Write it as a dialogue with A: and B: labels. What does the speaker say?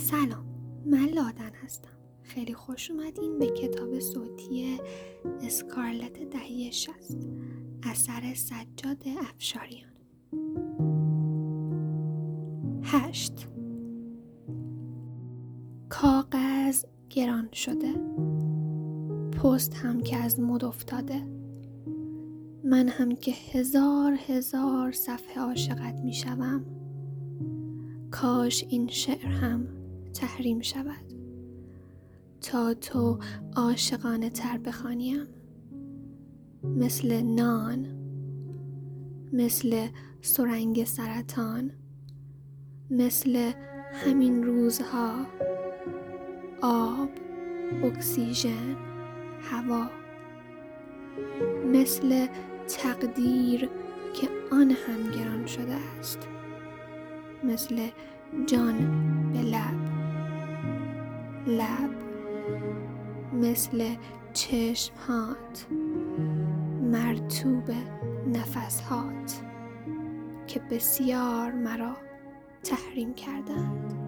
A: سلام من لادن هستم. خیلی خوش اومدین به کتاب صوتی اسکارلت دهی شست. اثر سجاد افشاریان. هشت. کاغذ گران شده. پست هم که از مد افتاده. من هم که هزار هزار صفحه عاشقت می شوم کاش این شعر هم تحریم شود. تا تو عاشقانه تر بخوانیم. مثل نان مثل سرنگ سرطان مثل همین روزها. آب اکسیژن هوا. مثل تقدیر که آن هم گران شده است. مثل جان به لب. لب مثل چشمهات مرتوب نفسهات که بسیار مرا تحریم کردند.